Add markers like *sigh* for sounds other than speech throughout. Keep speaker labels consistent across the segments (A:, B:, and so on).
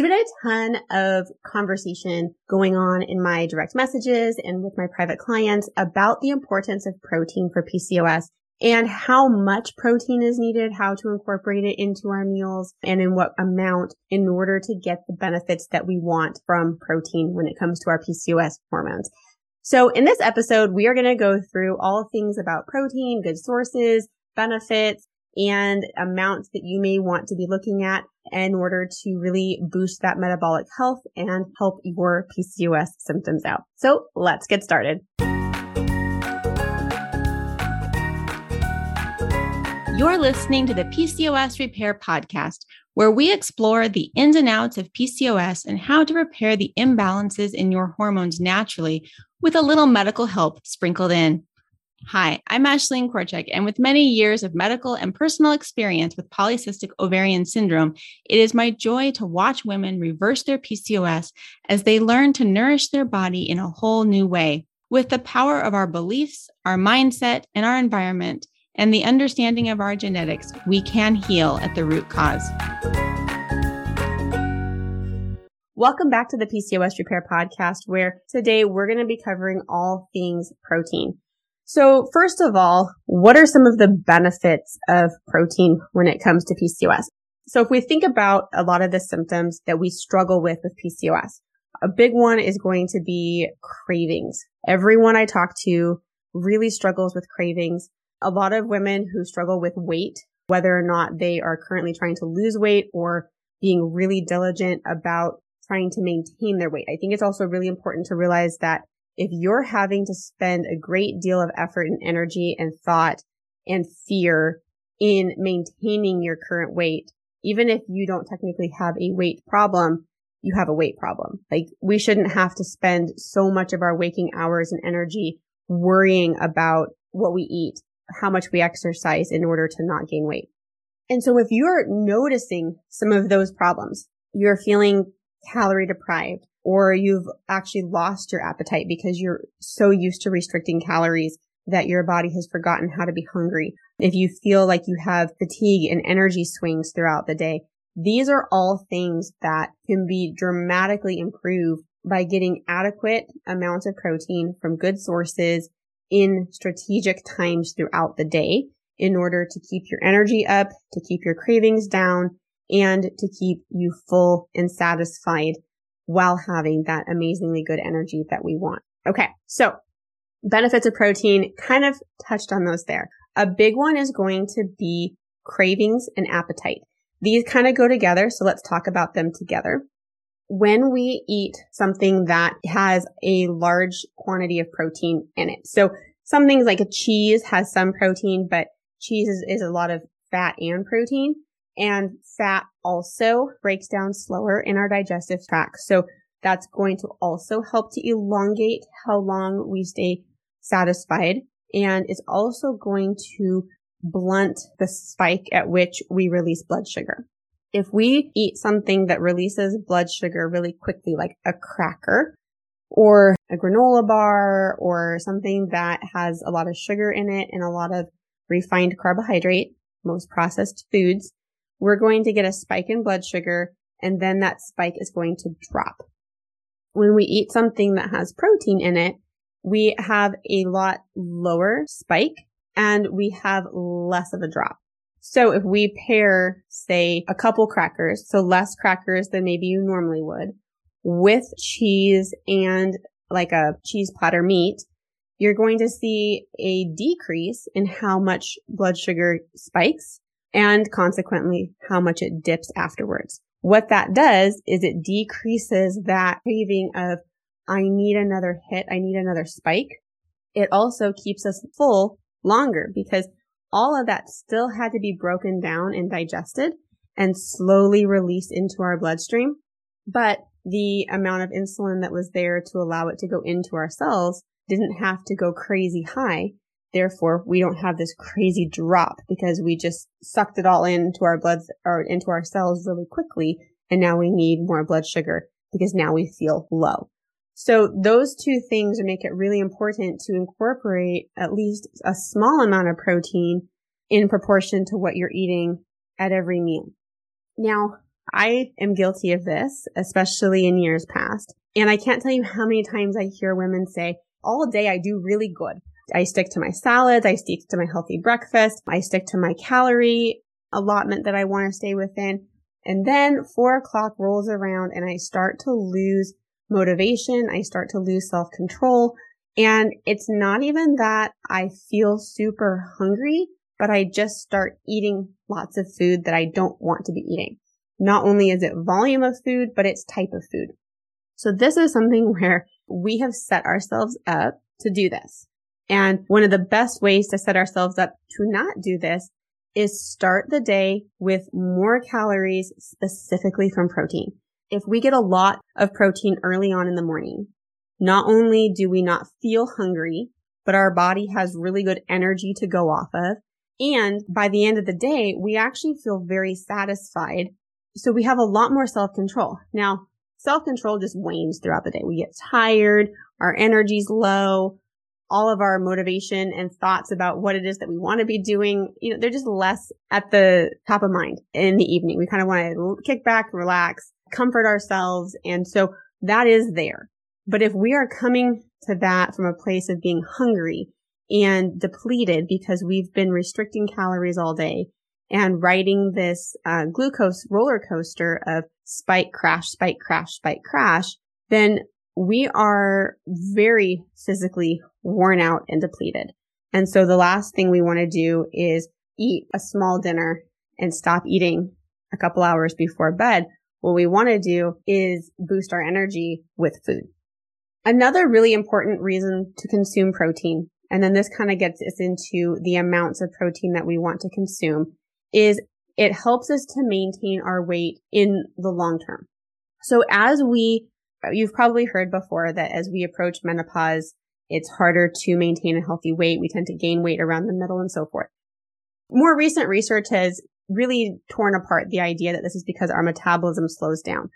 A: There's been a ton of conversation going on in my direct messages and with my private clients about the importance of protein for PCOS and how much protein is needed, how to incorporate it into our meals and in what amount in order to get the benefits that we want from protein when it comes to our PCOS hormones. So in this episode, we are going to go through all things about protein, good sources, benefits, and amounts that you may want to be looking at in order to really boost that metabolic health and help your PCOS symptoms out. So let's get started.
B: You're listening to the PCOS Repair Podcast, where we explore the ins and outs of PCOS and how to repair the imbalances in your hormones naturally with a little medical help sprinkled in. Hi, I'm Ashlene Korcek, and with many years of medical and personal experience with polycystic ovarian syndrome, it is my joy to watch women reverse their PCOS as they learn to nourish their body in a whole new way. With the power of our beliefs, our mindset, and our environment, and the understanding of our genetics, we can heal at the root cause.
A: Welcome back to the PCOS Repair Podcast, where today we're going to be covering all things protein. So first of all, what are some of the benefits of protein when it comes to PCOS? So if we think about a lot of the symptoms that we struggle with with PCOS, a big one is going to be cravings. Everyone I talk to really struggles with cravings. A lot of women who struggle with weight, whether or not they are currently trying to lose weight or being really diligent about trying to maintain their weight. I think it's also really important to realize that if you're having to spend a great deal of effort and energy and thought and fear in maintaining your current weight, even if you don't technically have a weight problem, you have a weight problem. Like we shouldn't have to spend so much of our waking hours and energy worrying about what we eat, how much we exercise in order to not gain weight. And so if you're noticing some of those problems, you're feeling calorie deprived, or you've actually lost your appetite because you're so used to restricting calories that your body has forgotten how to be hungry. If you feel like you have fatigue and energy swings throughout the day, these are all things that can be dramatically improved by getting adequate amounts of protein from good sources in strategic times throughout the day in order to keep your energy up, to keep your cravings down, and to keep you full and satisfied while having that amazingly good energy that we want. Okay. So benefits of protein kind of touched on those there. A big one is going to be cravings and appetite. These kind of go together. So let's talk about them together. When we eat something that has a large quantity of protein in it. So some things like a cheese has some protein, but cheese is, is a lot of fat and protein and fat also breaks down slower in our digestive tract. So that's going to also help to elongate how long we stay satisfied. And it's also going to blunt the spike at which we release blood sugar. If we eat something that releases blood sugar really quickly, like a cracker or a granola bar or something that has a lot of sugar in it and a lot of refined carbohydrate, most processed foods, we're going to get a spike in blood sugar and then that spike is going to drop. When we eat something that has protein in it, we have a lot lower spike and we have less of a drop. So if we pair, say, a couple crackers, so less crackers than maybe you normally would, with cheese and like a cheese platter meat, you're going to see a decrease in how much blood sugar spikes and consequently how much it dips afterwards. What that does is it decreases that craving of, I need another hit. I need another spike. It also keeps us full longer because all of that still had to be broken down and digested and slowly released into our bloodstream. But the amount of insulin that was there to allow it to go into our cells didn't have to go crazy high Therefore, we don't have this crazy drop because we just sucked it all into our blood or into our cells really quickly. And now we need more blood sugar because now we feel low. So those two things make it really important to incorporate at least a small amount of protein in proportion to what you're eating at every meal. Now, I am guilty of this, especially in years past. And I can't tell you how many times I hear women say, all day I do really good. I stick to my salads. I stick to my healthy breakfast. I stick to my calorie allotment that I want to stay within. And then four o'clock rolls around and I start to lose motivation. I start to lose self control. And it's not even that I feel super hungry, but I just start eating lots of food that I don't want to be eating. Not only is it volume of food, but it's type of food. So this is something *laughs* where we have set ourselves up to do this. And one of the best ways to set ourselves up to not do this is start the day with more calories specifically from protein. If we get a lot of protein early on in the morning, not only do we not feel hungry, but our body has really good energy to go off of. And by the end of the day, we actually feel very satisfied. So we have a lot more self control. Now, self control just wanes throughout the day. We get tired. Our energy's low. All of our motivation and thoughts about what it is that we want to be doing, you know, they're just less at the top of mind in the evening. We kind of want to kick back, relax, comfort ourselves. And so that is there. But if we are coming to that from a place of being hungry and depleted because we've been restricting calories all day and riding this uh, glucose roller coaster of spike, crash, spike, crash, spike, crash, then we are very physically worn out and depleted. And so the last thing we want to do is eat a small dinner and stop eating a couple hours before bed. What we want to do is boost our energy with food. Another really important reason to consume protein, and then this kind of gets us into the amounts of protein that we want to consume, is it helps us to maintain our weight in the long term. So as we, you've probably heard before that as we approach menopause, it's harder to maintain a healthy weight. We tend to gain weight around the middle and so forth. More recent research has really torn apart the idea that this is because our metabolism slows down.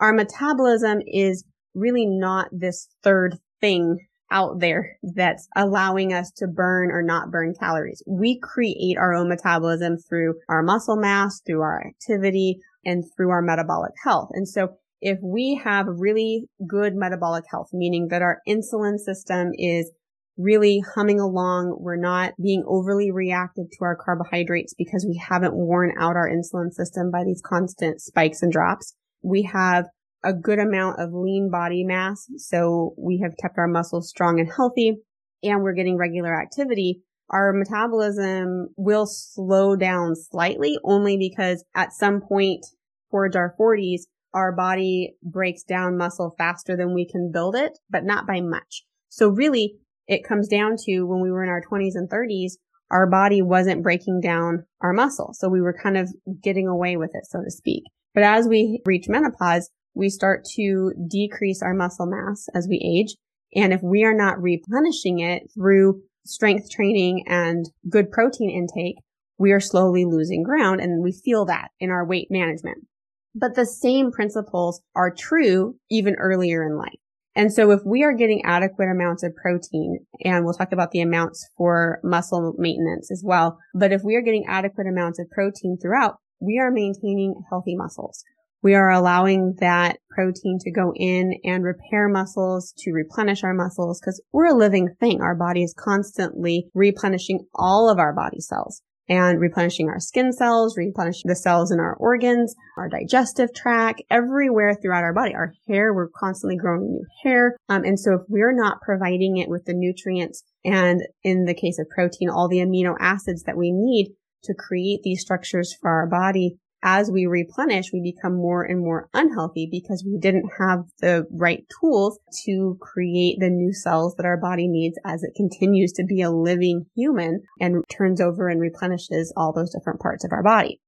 A: Our metabolism is really not this third thing out there that's allowing us to burn or not burn calories. We create our own metabolism through our muscle mass, through our activity, and through our metabolic health. And so if we have really good metabolic health, meaning that our insulin system is really humming along, we're not being overly reactive to our carbohydrates because we haven't worn out our insulin system by these constant spikes and drops. We have a good amount of lean body mass. So we have kept our muscles strong and healthy and we're getting regular activity. Our metabolism will slow down slightly only because at some point towards our 40s, our body breaks down muscle faster than we can build it, but not by much. So really it comes down to when we were in our 20s and 30s, our body wasn't breaking down our muscle. So we were kind of getting away with it, so to speak. But as we reach menopause, we start to decrease our muscle mass as we age. And if we are not replenishing it through strength training and good protein intake, we are slowly losing ground and we feel that in our weight management. But the same principles are true even earlier in life. And so if we are getting adequate amounts of protein, and we'll talk about the amounts for muscle maintenance as well, but if we are getting adequate amounts of protein throughout, we are maintaining healthy muscles. We are allowing that protein to go in and repair muscles, to replenish our muscles, because we're a living thing. Our body is constantly replenishing all of our body cells and replenishing our skin cells, replenishing the cells in our organs, our digestive tract, everywhere throughout our body. Our hair, we're constantly growing new hair. Um, and so if we're not providing it with the nutrients and in the case of protein, all the amino acids that we need to create these structures for our body, as we replenish, we become more and more unhealthy because we didn't have the right tools to create the new cells that our body needs as it continues to be a living human and turns over and replenishes all those different parts of our body.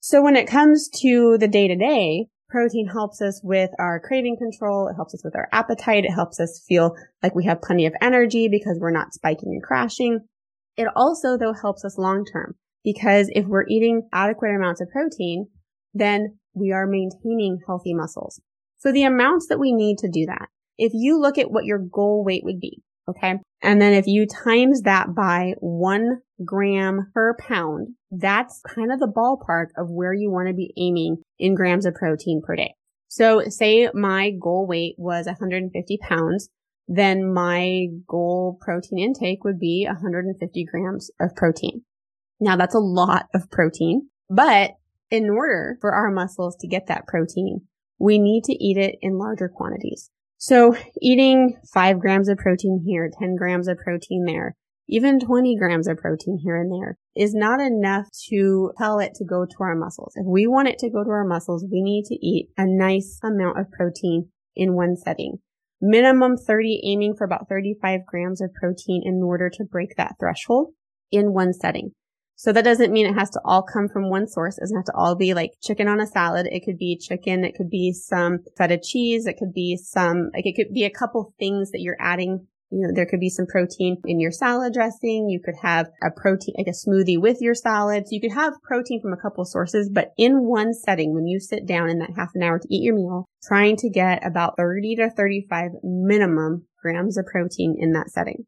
A: So when it comes to the day to day, protein helps us with our craving control. It helps us with our appetite. It helps us feel like we have plenty of energy because we're not spiking and crashing. It also though helps us long term because if we're eating adequate amounts of protein, then we are maintaining healthy muscles. So the amounts that we need to do that, if you look at what your goal weight would be, Okay. And then if you times that by one gram per pound, that's kind of the ballpark of where you want to be aiming in grams of protein per day. So say my goal weight was 150 pounds, then my goal protein intake would be 150 grams of protein. Now that's a lot of protein, but in order for our muscles to get that protein, we need to eat it in larger quantities. So eating five grams of protein here, 10 grams of protein there, even 20 grams of protein here and there is not enough to tell it to go to our muscles. If we want it to go to our muscles, we need to eat a nice amount of protein in one setting. Minimum 30, aiming for about 35 grams of protein in order to break that threshold in one setting. So that doesn't mean it has to all come from one source. It doesn't have to all be like chicken on a salad. It could be chicken. It could be some feta cheese. It could be some, like it could be a couple things that you're adding. You know, there could be some protein in your salad dressing. You could have a protein, like a smoothie with your salad. So You could have protein from a couple sources, but in one setting, when you sit down in that half an hour to eat your meal, trying to get about 30 to 35 minimum grams of protein in that setting.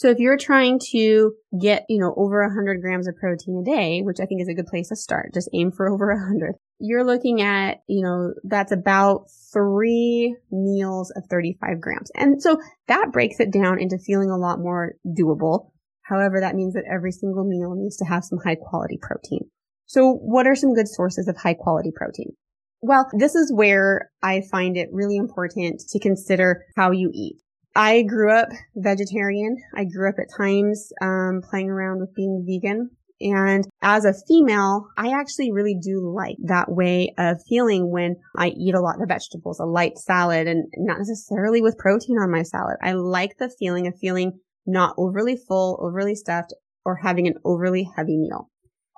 A: So if you're trying to get, you know, over 100 grams of protein a day, which I think is a good place to start, just aim for *laughs* over 100. You're looking at, you know, that's about three meals of 35 grams. And so that breaks it down into feeling a lot more doable. However, that means that every single meal needs to have some high quality protein. So what are some good sources of high quality protein? Well, this is where I find it really important to consider how you eat. I grew up vegetarian. I grew up at times um, playing around with being vegan. And as a female, I actually really do like that way of feeling when I eat a lot of vegetables, a light salad, and not necessarily with protein on my salad. I like the feeling of feeling not overly full, overly stuffed, or having an overly heavy meal.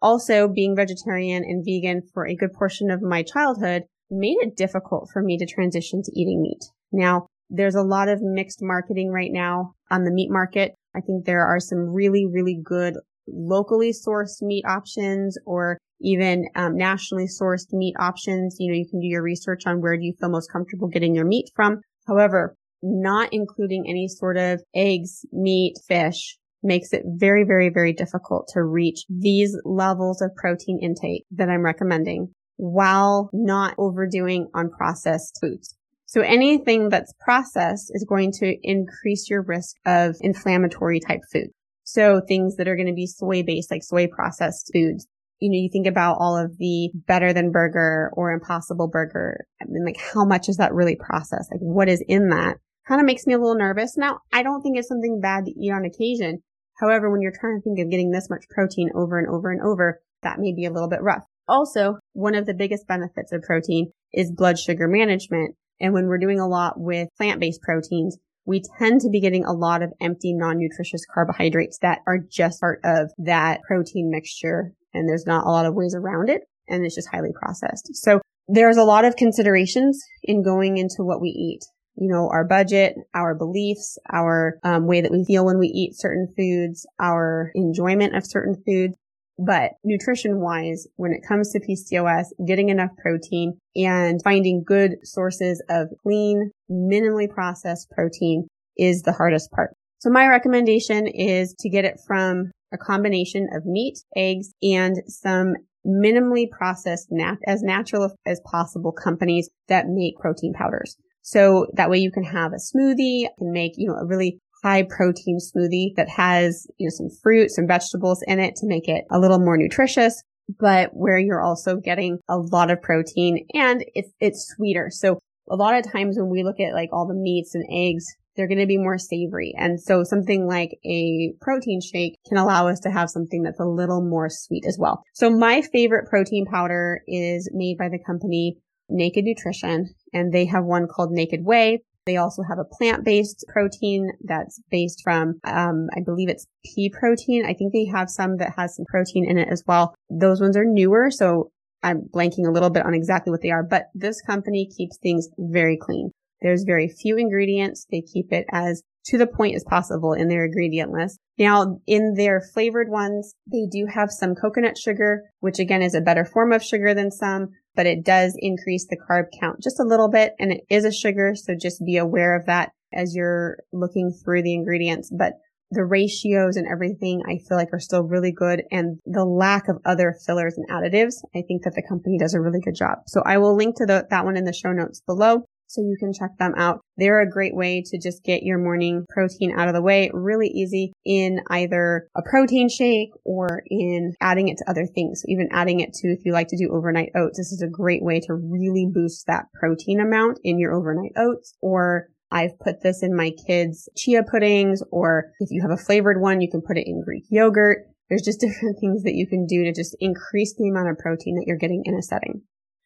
A: Also, being vegetarian and vegan for a good portion of my childhood made it difficult for me to transition to eating meat. Now, there's a lot of mixed marketing right now on the meat market. I think there are some really, really good locally sourced meat options or even um, nationally sourced meat options. You know, you can do your research on where do you feel most comfortable getting your meat from. However, not including any sort of eggs, meat, fish makes it very, very, very difficult to reach these levels of protein intake that I'm recommending while not overdoing on processed foods. So anything that's processed is going to increase your risk of inflammatory type food. So things that are going to be soy based, like soy processed foods. You know, you think about all of the better than burger or impossible burger. I mean, like how much is that really processed? Like what is in that? Kind of makes me a little nervous. Now, I don't think it's something bad to eat on occasion. However, when you're trying to think of getting this much protein over and over and over, that may be a little bit rough. Also, one of the biggest benefits of protein is blood sugar management. And when we're doing a lot with plant-based proteins, we tend to be getting a lot of empty, non-nutritious carbohydrates that are just part of that protein mixture. And there's not a lot of ways around it. And it's just highly processed. So there's a lot of considerations in going into what we eat. You know, our budget, our beliefs, our um, way that we feel when we eat certain foods, our enjoyment of certain foods. But nutrition wise, when it comes to PCOS, getting enough protein and finding good sources of clean, minimally processed protein is the hardest part. So my recommendation is to get it from a combination of meat, eggs, and some minimally processed nat- as natural as possible companies that make protein powders. So that way you can have a smoothie and make, you know, a really high protein smoothie that has, you know, some fruit, some vegetables in it to make it a little more nutritious, but where you're also getting a lot of protein and it's, it's sweeter. So a lot of times when we look at like all the meats and eggs, they're going to be more savory. And so something like a protein shake can allow us to have something that's a little more sweet as well. So my favorite protein powder is made by the company Naked Nutrition and they have one called Naked Whey. They also have a plant-based protein that's based from, um, I believe it's pea protein. I think they have some that has some protein in it as well. Those ones are newer, so I'm blanking a little bit on exactly what they are, but this company keeps things very clean. There's very few ingredients. They keep it as to the point as possible in their ingredient list. Now, in their flavored ones, they do have some coconut sugar, which again is a better form of sugar than some, but it does increase the carb count just a little bit and it is a sugar. So just be aware of that. as you're looking through the ingredients, but the ratios and everything I feel like are still really good and the lack of other fillers and additives, I think that the company does a really good job. So I will link to the, that one in the show notes below so you can check them out. They're a great way to just get your morning protein out of the way really easy in either a protein shake or in adding it to other things. So even adding it to, if you like to do overnight oats, this is a great way to really boost that protein amount in your overnight oats or I've put this in my kids' chia puddings, or if you have a flavored one, you can put it in Greek yogurt. There's just *laughs* different things that you can do to just increase the amount of protein that you're getting in a setting.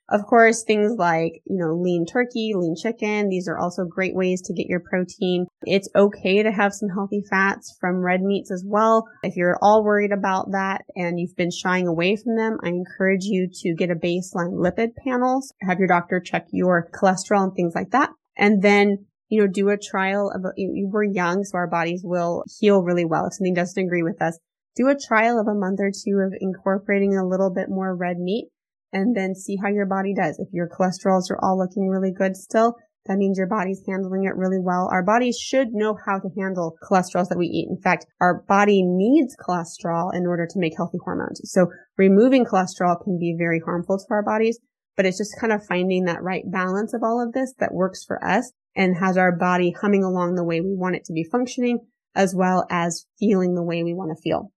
A: Of course, things like, you know, lean turkey, lean chicken, these are also great ways to get your protein. It's okay to have some healthy fats from red meats as well. If you're all worried about that and you've been shying away from them, I encourage you to get a baseline lipid panel. Have your doctor check your cholesterol and things like that. And then you know, do a trial of, we're young, so our bodies will heal really well. If something doesn't agree with us, do a trial of a month or two of incorporating a little bit more red meat and then see how your body does. If your cholesterols are all looking really good still, that means your body's handling it really well. Our bodies should know how to handle cholesterols that we eat. In fact, our body needs cholesterol in order to make healthy hormones. So removing cholesterol can be very harmful to our bodies, but it's just kind of finding that right balance of all of this that works for us and has our body humming along the way we want it to be functioning as well as feeling the way we want to feel.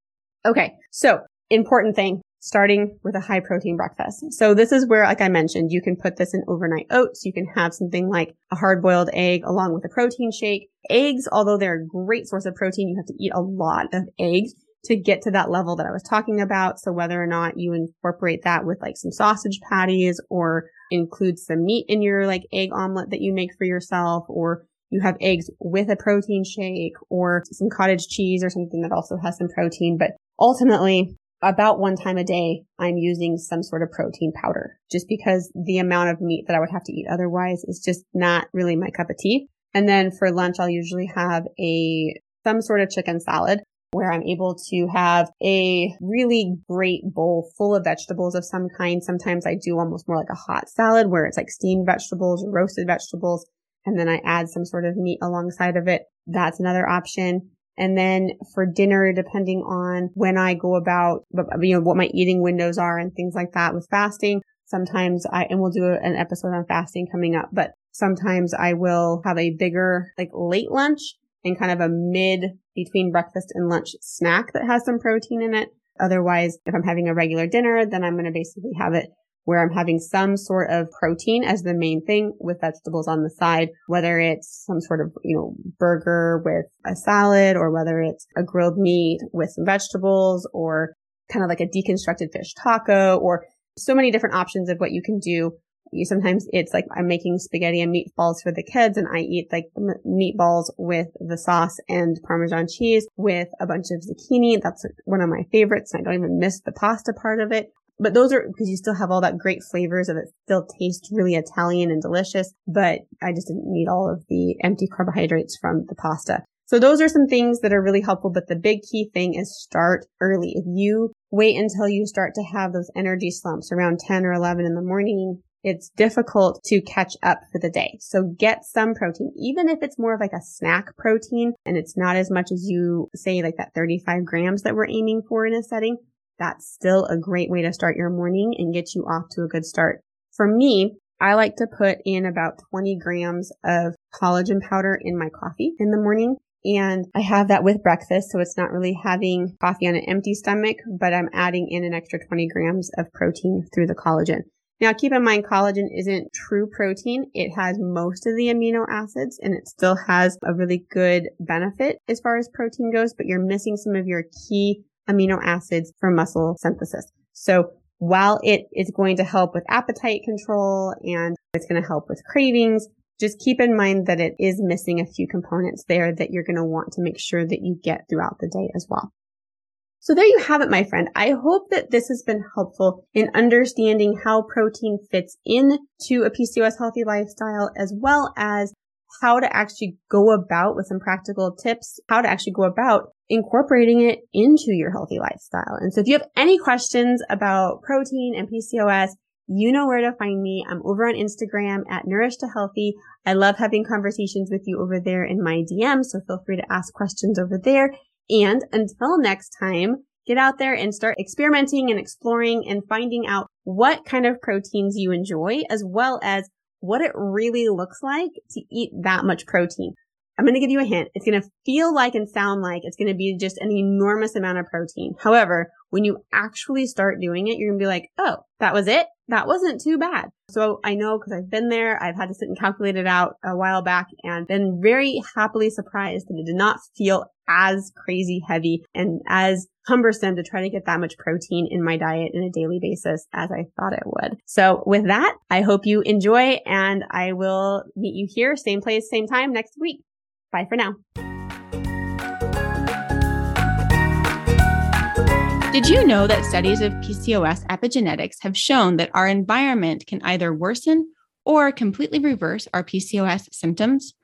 A: Okay. So important thing, starting with a high protein breakfast. So this is where, like I mentioned, you can put this in overnight oats. You can have something like a hard boiled egg along with a protein shake. Eggs, although they're a great source of protein, you have to eat a lot of eggs to get to that level that I was talking about. So whether or not you incorporate that with like some sausage patties or include some meat in your like egg omelet that you make for yourself or you have eggs with a protein shake or some cottage cheese or something that also has some protein. But ultimately, about one time a day, I'm using some sort of protein powder just because the amount of meat that I would have to eat otherwise is just not really my cup of tea. And then for lunch, I'll usually have a some sort of chicken salad where I'm able to have a really great bowl full of vegetables of some kind. Sometimes I do almost more like a hot salad where it's like steamed vegetables roasted vegetables. And then I add some sort of meat alongside of it. That's another option. And then for dinner, depending on when I go about, you know, what my eating windows are and things like that with fasting, sometimes I, and we'll do an episode on fasting coming up, but sometimes I will have a bigger, like late lunch and kind of a mid between breakfast and lunch snack that has some protein in it. Otherwise, if I'm having a regular dinner, then I'm going to basically have it where I'm having some sort of protein as the main thing with vegetables on the side, whether it's some sort of, you know, burger with a salad or whether it's a grilled meat with some vegetables or kind of like a deconstructed fish taco or so many different options of what you can do you sometimes it's like I'm making spaghetti and meatballs for the kids and I eat like meatballs with the sauce and Parmesan cheese with a bunch of zucchini. That's one of my favorites. I don't even miss the pasta part of it. But those are because you still have all that great flavors of it still tastes really Italian and delicious, but I just didn't need all of the empty carbohydrates from the pasta. So those are some things that are really helpful, but the big key thing is start early. If you wait until you start to have those energy slumps around 10 or 11 in the morning, it's difficult to catch up for the day. So get some protein, even if it's more of like a snack protein and it's not as much as you say like that 35 grams that we're aiming for in a setting. That's still a great way to start your morning and get you off to a good start. For me, I like to put in about 20 grams of collagen powder in my coffee in the morning. And I have that with breakfast. So it's not really having coffee on an empty stomach, but I'm adding in an extra 20 grams of protein through the collagen. Now keep in mind collagen isn't true protein. It has most of the amino acids and it still has a really good benefit as far as protein goes, but you're missing some of your key amino acids for muscle synthesis. So while it is going to help with appetite control and it's going to help with cravings, just keep in mind that it is missing a few components there that you're going to want to make sure that you get throughout the day as well. So there you have it, my friend. I hope that this has been helpful in understanding how protein fits into a PCOS healthy lifestyle, as well as how to actually go about with some practical tips, how to actually go about incorporating it into your healthy lifestyle. And so if you have any questions about protein and PCOS, you know where to find me. I'm over on Instagram at Nourish to Healthy. I love having conversations with you over there in my DM, so feel free to ask questions over there. And until next time, get out there and start experimenting and exploring and finding out what kind of proteins you enjoy, as well as what it really looks like to eat that much protein. I'm going to give you a hint. It's going to feel like and sound like it's going to be just an enormous amount of protein. However, when you actually start doing it, you're going to be like, oh, that was it? That wasn't too bad. So I know because I've been there. I've had to sit and calculate it out a while back and been very happily surprised that it did not feel as crazy heavy and as cumbersome to try to get that much protein in my diet in a daily basis as I thought it would. So with that, I hope you enjoy and I will meet you here, same place, same time next week. Bye for now.
B: Did you know that studies of PCOS epigenetics have shown that our environment can either worsen or completely reverse our PCOS symptoms?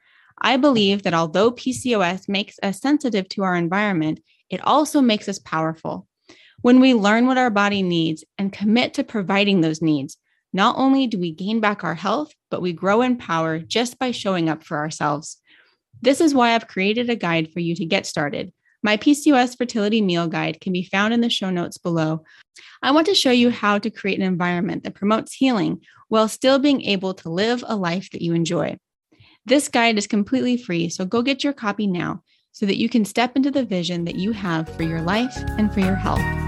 B: I believe that although PCOS makes us sensitive to our environment, it also makes us powerful. When we learn what our body needs and commit to providing those needs, not only do we gain back our health, but we grow in power just by showing up for ourselves. This is why I've created a guide for you to get started. My PCOS fertility meal guide can be found in the show notes below. I want to show you how to create an environment that promotes healing while still being able to live a life that you enjoy. This guide is completely free, so go get your copy now so that you can step into the vision that you have for your life and for your health.